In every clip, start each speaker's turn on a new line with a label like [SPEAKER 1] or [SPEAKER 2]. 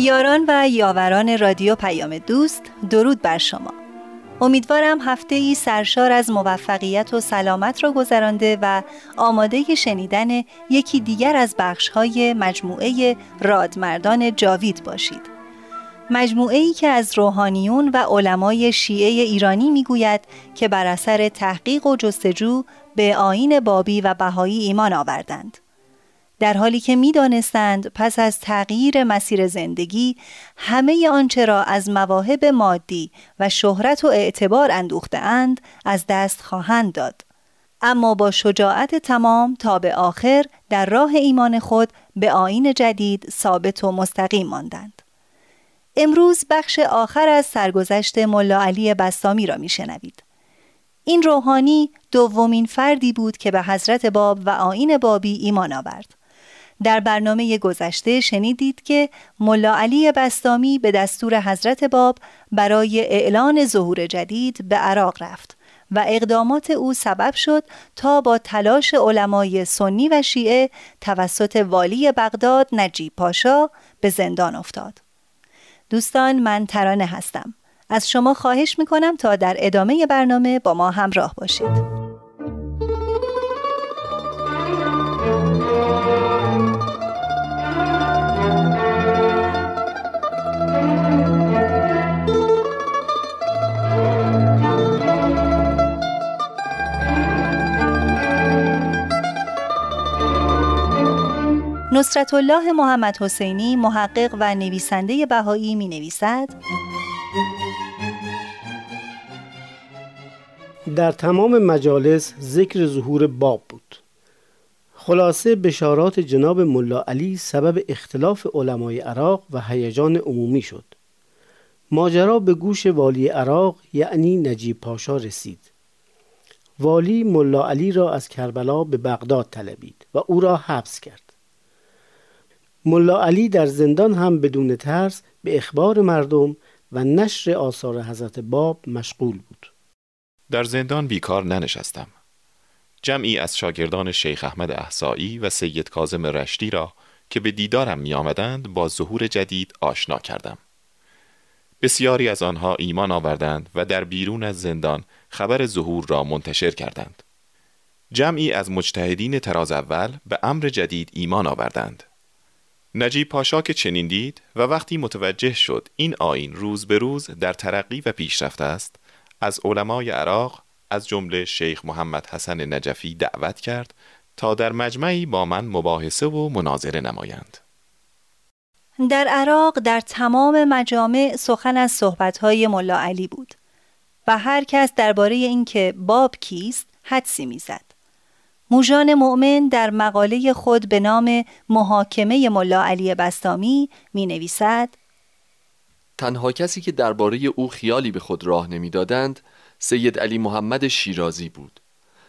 [SPEAKER 1] یاران و یاوران رادیو پیام دوست درود بر شما. امیدوارم هفته ای سرشار از موفقیت و سلامت را گذرانده و آماده شنیدن یکی دیگر از بخش های مجموعه رادمردان جاوید باشید. مجموعه ای که از روحانیون و علمای شیعه ایرانی می‌گوید که بر اثر تحقیق و جستجو به آین بابی و بهایی ایمان آوردند. در حالی که می‌دانستند پس از تغییر مسیر زندگی همه آنچه را از مواهب مادی و شهرت و اعتبار اندوخته اند از دست خواهند داد. اما با شجاعت تمام تا به آخر در راه ایمان خود به آین جدید ثابت و مستقیم ماندند. امروز بخش آخر از سرگذشت ملا علی بستامی را میشنوید. این روحانی دومین فردی بود که به حضرت باب و آین بابی ایمان آورد. در برنامه گذشته شنیدید که ملا علی بستامی به دستور حضرت باب برای اعلان ظهور جدید به عراق رفت و اقدامات او سبب شد تا با تلاش علمای سنی و شیعه توسط والی بغداد نجیب پاشا به زندان افتاد. دوستان من ترانه هستم. از شما خواهش می کنم تا در ادامه برنامه با ما همراه باشید. نصرت الله محمد حسینی محقق و نویسنده بهایی می نویسد
[SPEAKER 2] در تمام مجالس ذکر ظهور باب بود. خلاصه بشارات جناب ملا علی سبب اختلاف علمای عراق و هیجان عمومی شد. ماجرا به گوش والی عراق یعنی نجیب پاشا رسید. والی ملا علی را از کربلا به بغداد طلبید و او را حبس کرد. ملا علی در زندان هم بدون ترس به اخبار مردم و نشر آثار حضرت باب مشغول بود.
[SPEAKER 3] در زندان بیکار ننشستم. جمعی از شاگردان شیخ احمد احسایی و سید کازم رشتی را که به دیدارم می آمدند با ظهور جدید آشنا کردم. بسیاری از آنها ایمان آوردند و در بیرون از زندان خبر ظهور را منتشر کردند. جمعی از مجتهدین تراز اول به امر جدید ایمان آوردند. نجیب پاشا که چنین دید و وقتی متوجه شد این آین روز به روز در ترقی و پیشرفته است از علمای عراق از جمله شیخ محمد حسن نجفی دعوت کرد تا در مجمعی با من مباحثه و مناظره نمایند.
[SPEAKER 1] در عراق در تمام مجامع سخن از صحبتهای ملا علی بود و هر کس درباره اینکه باب کیست حدسی می‌زد. موژان مؤمن در مقاله خود به نام محاکمه ملا علی بستامی می نویسد
[SPEAKER 4] تنها کسی که درباره او خیالی به خود راه نمی‌دادند سید علی محمد شیرازی بود.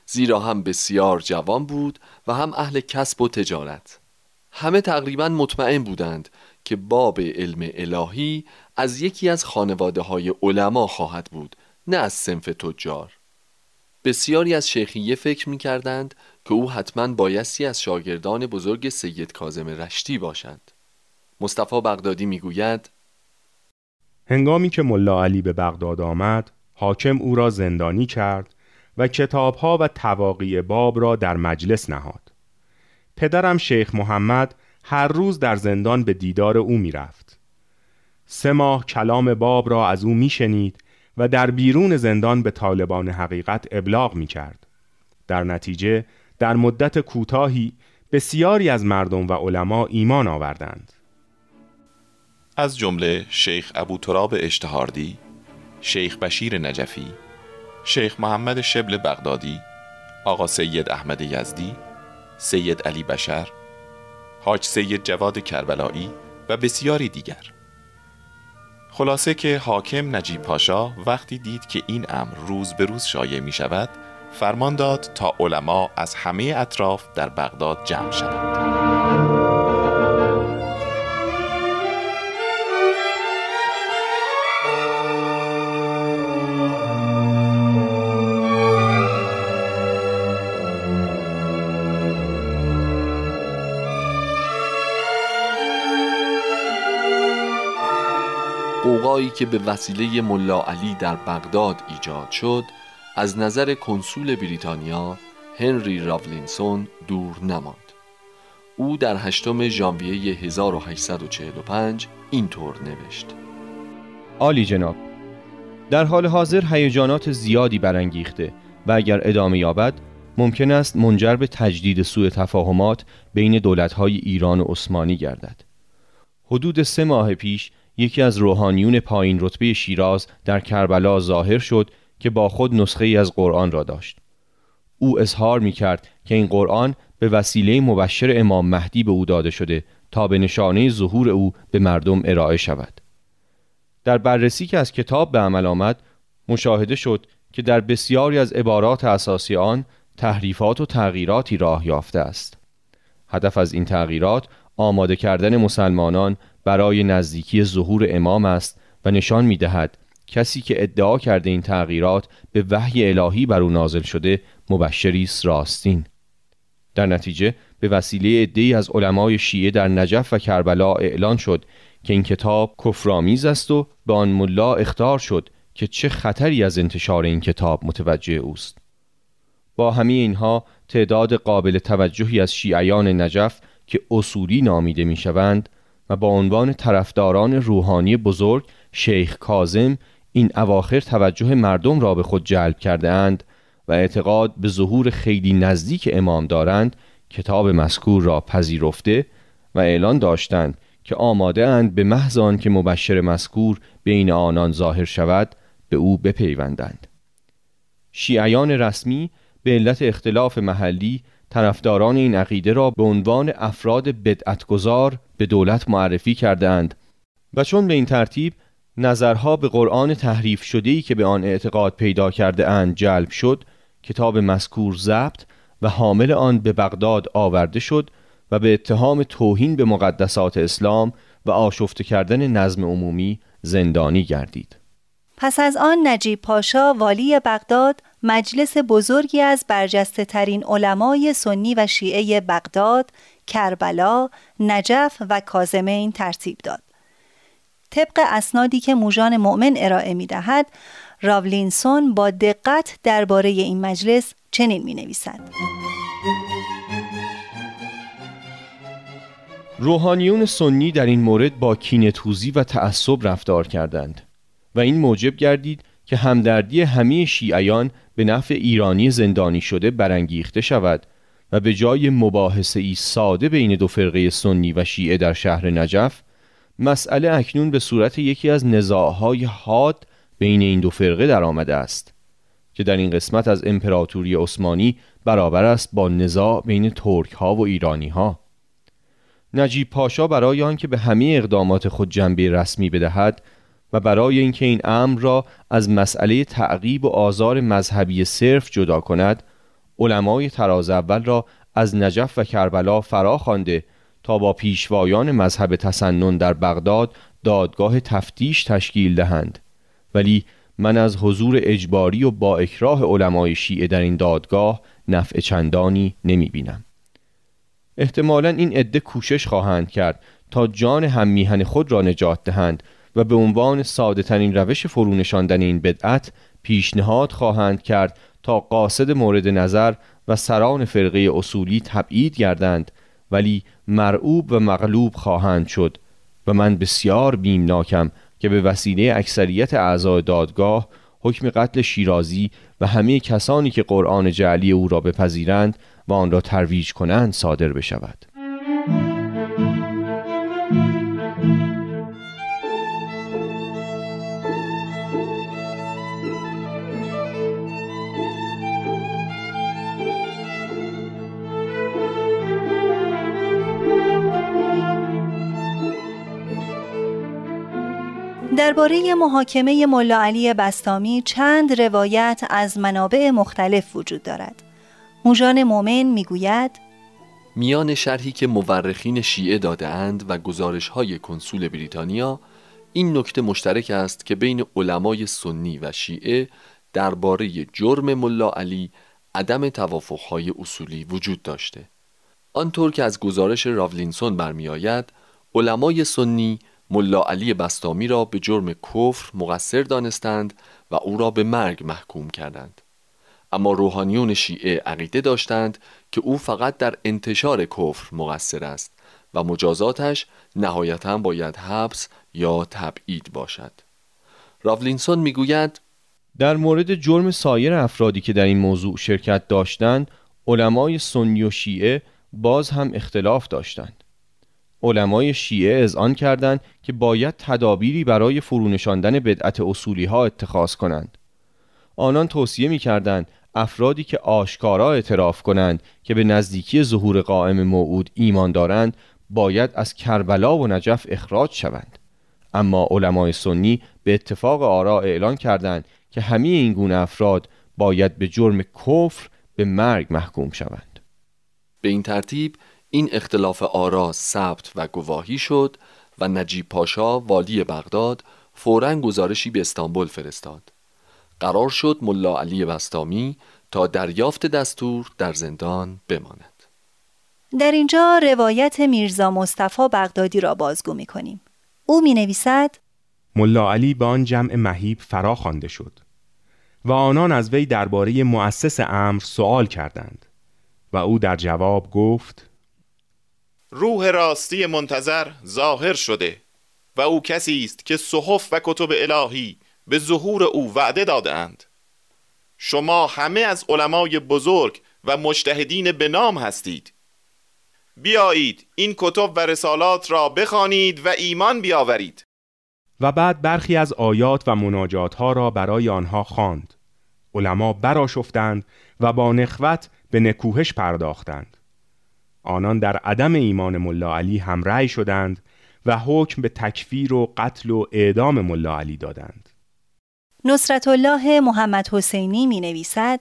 [SPEAKER 4] زیرا هم بسیار جوان بود و هم اهل کسب و تجارت. همه تقریبا مطمئن بودند که باب علم الهی از یکی از خانواده های علما خواهد بود نه از سنف تجار. بسیاری از شیخیه فکر می کردند که او حتما بایستی از شاگردان بزرگ سید کازم رشتی باشند مصطفی بغدادی می‌گوید
[SPEAKER 5] هنگامی که ملا علی به بغداد آمد حاکم او را زندانی کرد و کتابها و تواقی باب را در مجلس نهاد. پدرم شیخ محمد هر روز در زندان به دیدار او می‌رفت. سه ماه کلام باب را از او میشنید و در بیرون زندان به طالبان حقیقت ابلاغ می کرد. در نتیجه در مدت کوتاهی بسیاری از مردم و علما ایمان آوردند.
[SPEAKER 3] از جمله شیخ ابو تراب اشتهاردی، شیخ بشیر نجفی، شیخ محمد شبل بغدادی، آقا سید احمد یزدی، سید علی بشر، حاج سید جواد کربلایی و بسیاری دیگر. خلاصه که حاکم نجیب پاشا وقتی دید که این امر روز به روز شایع می شود فرمان داد تا علما از همه اطراف در بغداد جمع شوند.
[SPEAKER 4] قوقایی که به وسیله ملا علی در بغداد ایجاد شد از نظر کنسول بریتانیا هنری راولینسون دور نماند. او در هشتم ژانویه 1845 اینطور نوشت.
[SPEAKER 6] عالی جناب. در حال حاضر هیجانات زیادی برانگیخته و اگر ادامه یابد ممکن است منجر به تجدید سوء تفاهمات بین دولت‌های ایران و عثمانی گردد. حدود سه ماه پیش یکی از روحانیون پایین رتبه شیراز در کربلا ظاهر شد که با خود نسخه ای از قرآن را داشت. او اظهار می کرد که این قرآن به وسیله مبشر امام مهدی به او داده شده تا به نشانه ظهور او به مردم ارائه شود. در بررسی که از کتاب به عمل آمد مشاهده شد که در بسیاری از عبارات اساسی آن تحریفات و تغییراتی راه یافته است. هدف از این تغییرات آماده کردن مسلمانان برای نزدیکی ظهور امام است و نشان می دهد کسی که ادعا کرده این تغییرات به وحی الهی بر او نازل شده مبشری است راستین. در نتیجه به وسیله عدهای از علمای شیعه در نجف و کربلا اعلان شد که این کتاب کفرآمیز است و به آن ملا اختار شد که چه خطری از انتشار این کتاب متوجه اوست. با همه اینها تعداد قابل توجهی از شیعیان نجف که اصولی نامیده می‌شوند و با عنوان طرفداران روحانی بزرگ شیخ کازم این اواخر توجه مردم را به خود جلب کرده اند و اعتقاد به ظهور خیلی نزدیک امام دارند کتاب مذکور را پذیرفته و اعلان داشتند که آماده اند به محض که مبشر مذکور بین آنان ظاهر شود به او بپیوندند. شیعیان رسمی به علت اختلاف محلی طرفداران این عقیده را به عنوان افراد بدعتگذار به دولت معرفی کرده اند و چون به این ترتیب نظرها به قرآن تحریف شدهی که به آن اعتقاد پیدا کرده اند جلب شد کتاب مذکور ضبط و حامل آن به بغداد آورده شد و به اتهام توهین به مقدسات اسلام و آشفته کردن نظم عمومی زندانی گردید
[SPEAKER 1] پس از آن نجیب پاشا والی بغداد مجلس بزرگی از برجسته ترین علمای سنی و شیعه بغداد، کربلا، نجف و کازمین ترتیب داد. طبق اسنادی که موژان مؤمن ارائه می دهد، راولینسون با دقت درباره این مجلس چنین می نویسد.
[SPEAKER 6] روحانیون سنی در این مورد با کینتوزی و تعصب رفتار کردند و این موجب گردید که همدردی همه شیعیان به نفع ایرانی زندانی شده برانگیخته شود و به جای مباحثه ای ساده بین دو فرقه سنی و شیعه در شهر نجف مسئله اکنون به صورت یکی از نزاعهای حاد بین این دو فرقه در آمده است که در این قسمت از امپراتوری عثمانی برابر است با نزاع بین ترک ها و ایرانی ها نجیب پاشا برای آنکه به همه اقدامات خود جنبه رسمی بدهد و برای اینکه این امر را از مسئله تعقیب و آزار مذهبی صرف جدا کند علمای تراز اول را از نجف و کربلا فرا خوانده تا با پیشوایان مذهب تسنن در بغداد دادگاه تفتیش تشکیل دهند ولی من از حضور اجباری و با اکراه علمای شیعه در این دادگاه نفع چندانی نمی بینم. احتمالا این عده کوشش خواهند کرد تا جان هم میهن خود را نجات دهند و به عنوان ساده ترین روش فرونشاندن این بدعت پیشنهاد خواهند کرد تا قاصد مورد نظر و سران فرقه اصولی تبعید گردند ولی مرعوب و مغلوب خواهند شد و من بسیار بیمناکم که به وسیله اکثریت اعضای دادگاه حکم قتل شیرازی و همه کسانی که قرآن جعلی او را بپذیرند و آن را ترویج کنند صادر بشود.
[SPEAKER 1] درباره محاکمه ملا علی بستامی چند روایت از منابع مختلف وجود دارد. موجان مومن می‌گوید
[SPEAKER 4] میان شرحی که مورخین شیعه داده اند و گزارش های کنسول بریتانیا این نکته مشترک است که بین علمای سنی و شیعه درباره جرم ملا علی عدم توافقهای اصولی وجود داشته آنطور که از گزارش راولینسون برمیآید علمای سنی ملا علی بستامی را به جرم کفر مقصر دانستند و او را به مرگ محکوم کردند. اما روحانیون شیعه عقیده داشتند که او فقط در انتشار کفر مقصر است و مجازاتش نهایتا باید حبس یا تبعید باشد. راولینسون می‌گوید
[SPEAKER 6] در مورد جرم سایر افرادی که در این موضوع شرکت داشتند علمای سنی و شیعه باز هم اختلاف داشتند. علمای شیعه آن کردند که باید تدابیری برای فرونشاندن بدعت اصولی ها اتخاذ کنند. آنان توصیه می کردند افرادی که آشکارا اعتراف کنند که به نزدیکی ظهور قائم موعود ایمان دارند باید از کربلا و نجف اخراج شوند. اما علمای سنی به اتفاق آرا اعلان کردند که همه این گونه افراد باید به جرم کفر به مرگ محکوم شوند.
[SPEAKER 4] به این ترتیب این اختلاف آرا ثبت و گواهی شد و نجیب پاشا والی بغداد فورا گزارشی به استانبول فرستاد. قرار شد ملا علی بستامی تا دریافت دستور در زندان بماند.
[SPEAKER 1] در اینجا روایت میرزا مصطفی بغدادی را بازگو می کنیم او می نویسد
[SPEAKER 5] ملا علی به آن جمع مهیب فرا خوانده شد و آنان از وی درباره مؤسس امر سوال کردند و او در جواب گفت
[SPEAKER 3] روح راستی منتظر ظاهر شده و او کسی است که صحف و کتب الهی به ظهور او وعده دادند شما همه از علمای بزرگ و مجتهدین به نام هستید بیایید این کتب و رسالات را بخوانید و ایمان بیاورید
[SPEAKER 5] و بعد برخی از آیات و مناجات ها را برای آنها خواند. علما براشفتند و با نخوت به نکوهش پرداختند. آنان در عدم ایمان ملا علی هم رأی شدند و حکم به تکفیر و قتل و اعدام ملا علی دادند.
[SPEAKER 1] نصرت الله محمد حسینی می نویسد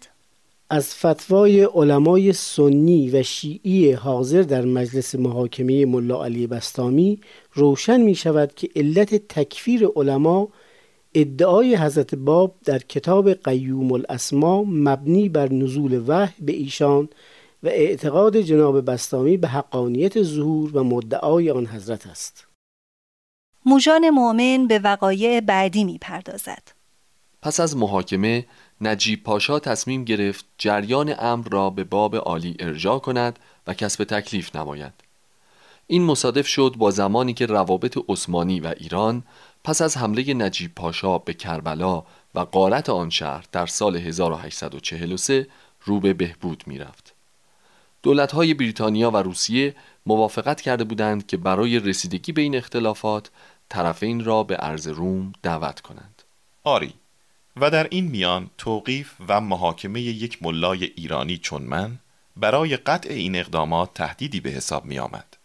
[SPEAKER 2] از فتوای علمای سنی و شیعی حاضر در مجلس محاکمه ملا علی بستامی روشن می شود که علت تکفیر علما ادعای حضرت باب در کتاب قیوم الاسما مبنی بر نزول وحی به ایشان و اعتقاد جناب بستامی به حقانیت ظهور و مدعای آن حضرت است.
[SPEAKER 1] موجان مؤمن به وقایع بعدی می پردازد
[SPEAKER 4] پس از محاکمه نجیب پاشا تصمیم گرفت جریان امر را به باب عالی ارجاع کند و کسب تکلیف نماید. این مصادف شد با زمانی که روابط عثمانی و ایران پس از حمله نجیب پاشا به کربلا و قارت آن شهر در سال 1843 رو به بهبود می رفت. دولت‌های بریتانیا و روسیه موافقت کرده بودند که برای رسیدگی به این اختلافات طرفین را به ارز روم دعوت کنند.
[SPEAKER 3] آری و در این میان توقیف و محاکمه یک ملای ایرانی چون من برای قطع این اقدامات تهدیدی به حساب می آمد.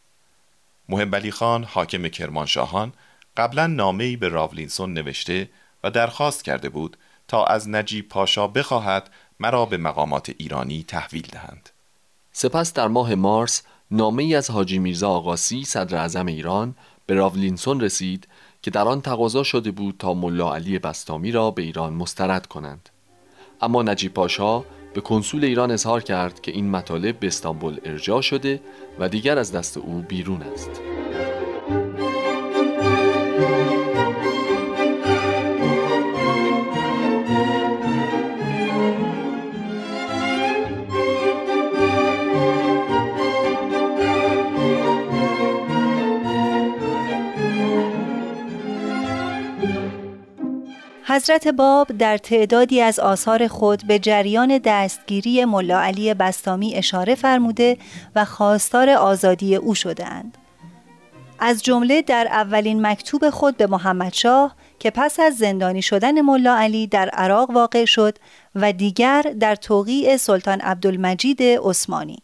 [SPEAKER 3] محب خان حاکم کرمانشاهان قبلا نامه‌ای به راولینسون نوشته و درخواست کرده بود تا از نجیب پاشا بخواهد مرا به مقامات ایرانی تحویل دهند.
[SPEAKER 4] سپس در ماه مارس نامه ای از حاجی میرزا آقاسی صدر اعظم ایران به راولینسون رسید که در آن تقاضا شده بود تا ملا علی بستامی را به ایران مسترد کنند. اما نجیب پاشا به کنسول ایران اظهار کرد که این مطالب به استانبول ارجاع شده و دیگر از دست او بیرون است.
[SPEAKER 1] حضرت باب در تعدادی از آثار خود به جریان دستگیری ملا علی بستامی اشاره فرموده و خواستار آزادی او شدهاند. از جمله در اولین مکتوب خود به محمد شاه که پس از زندانی شدن ملا علی در عراق واقع شد و دیگر در توقیع سلطان عبدالمجید عثمانی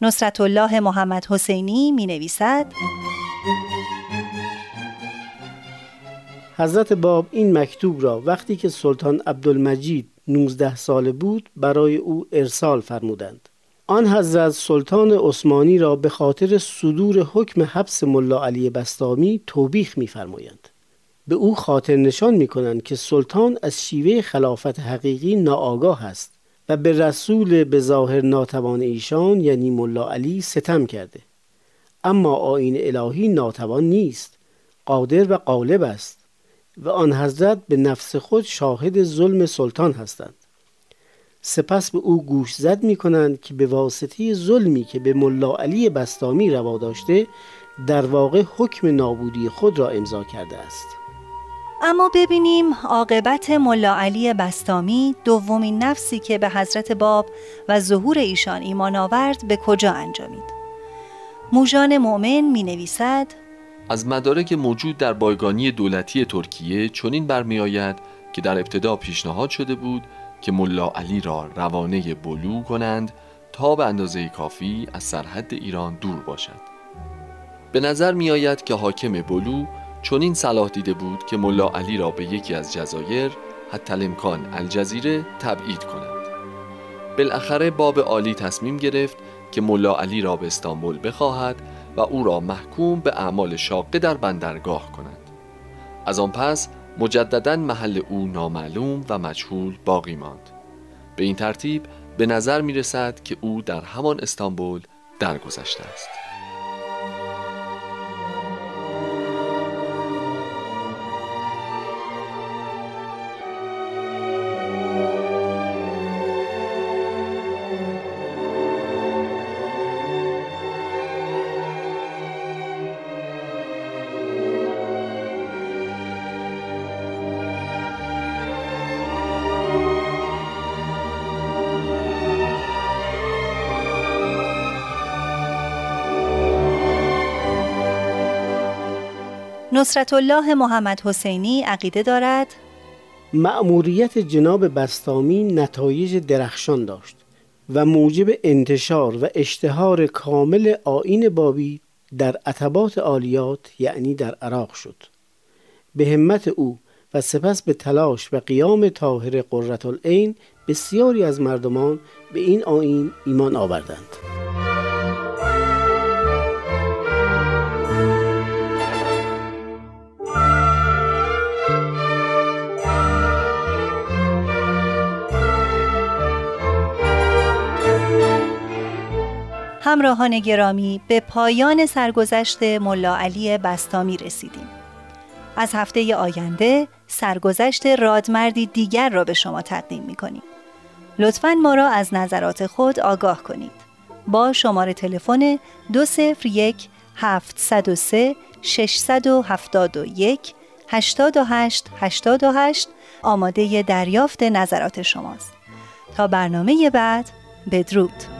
[SPEAKER 1] نصرت الله محمد حسینی می نویسد
[SPEAKER 2] حضرت باب این مکتوب را وقتی که سلطان عبدالمجید 19 ساله بود برای او ارسال فرمودند. آن حضرت سلطان عثمانی را به خاطر صدور حکم حبس ملا علی بستامی توبیخ می‌فرمایند. به او خاطر نشان می کنند که سلطان از شیوه خلافت حقیقی ناآگاه است و به رسول به ظاهر ناتوان ایشان یعنی ملا علی ستم کرده. اما آین الهی ناتوان نیست. قادر و غالب است. و آن حضرت به نفس خود شاهد ظلم سلطان هستند. سپس به او گوش زد می کنند که به واسطه ظلمی که به ملا علی بستامی روا داشته در واقع حکم نابودی خود را امضا کرده است.
[SPEAKER 1] اما ببینیم عاقبت ملا علی بستامی دومین نفسی که به حضرت باب و ظهور ایشان ایمان آورد به کجا انجامید؟ موژان مؤمن می نویسد
[SPEAKER 4] از مدارک موجود در بایگانی دولتی ترکیه چنین برمیآید که در ابتدا پیشنهاد شده بود که ملا علی را روانه بلو کنند تا به اندازه کافی از سرحد ایران دور باشد. به نظر می آید که حاکم بلو چنین صلاح دیده بود که ملا علی را به یکی از جزایر حتی الامکان الجزیره تبعید کنند بالاخره باب عالی تصمیم گرفت که ملا علی را به استانبول بخواهد و او را محکوم به اعمال شاقه در بندرگاه کند. از آن پس مجددا محل او نامعلوم و مجهول باقی ماند. به این ترتیب به نظر می رسد که او در همان استانبول درگذشته است.
[SPEAKER 1] نصرت الله محمد حسینی عقیده دارد؟
[SPEAKER 2] مأموریت جناب بستامی نتایج درخشان داشت و موجب انتشار و اشتهار کامل آین بابی در عتبات عالیات یعنی در عراق شد. به همت او و سپس به تلاش و قیام طاهر قررت العین بسیاری از مردمان به این آین ایمان آوردند.
[SPEAKER 1] همراهان گرامی به پایان سرگذشت ملا علی بستامی رسیدیم. از هفته آینده سرگذشت رادمردی دیگر را به شما تقدیم می کنیم لطفا ما را از نظرات خود آگاه کنید. با شماره تلفن 201 703 671 828 828 آماده دریافت نظرات شماست. تا برنامه بعد بدرود.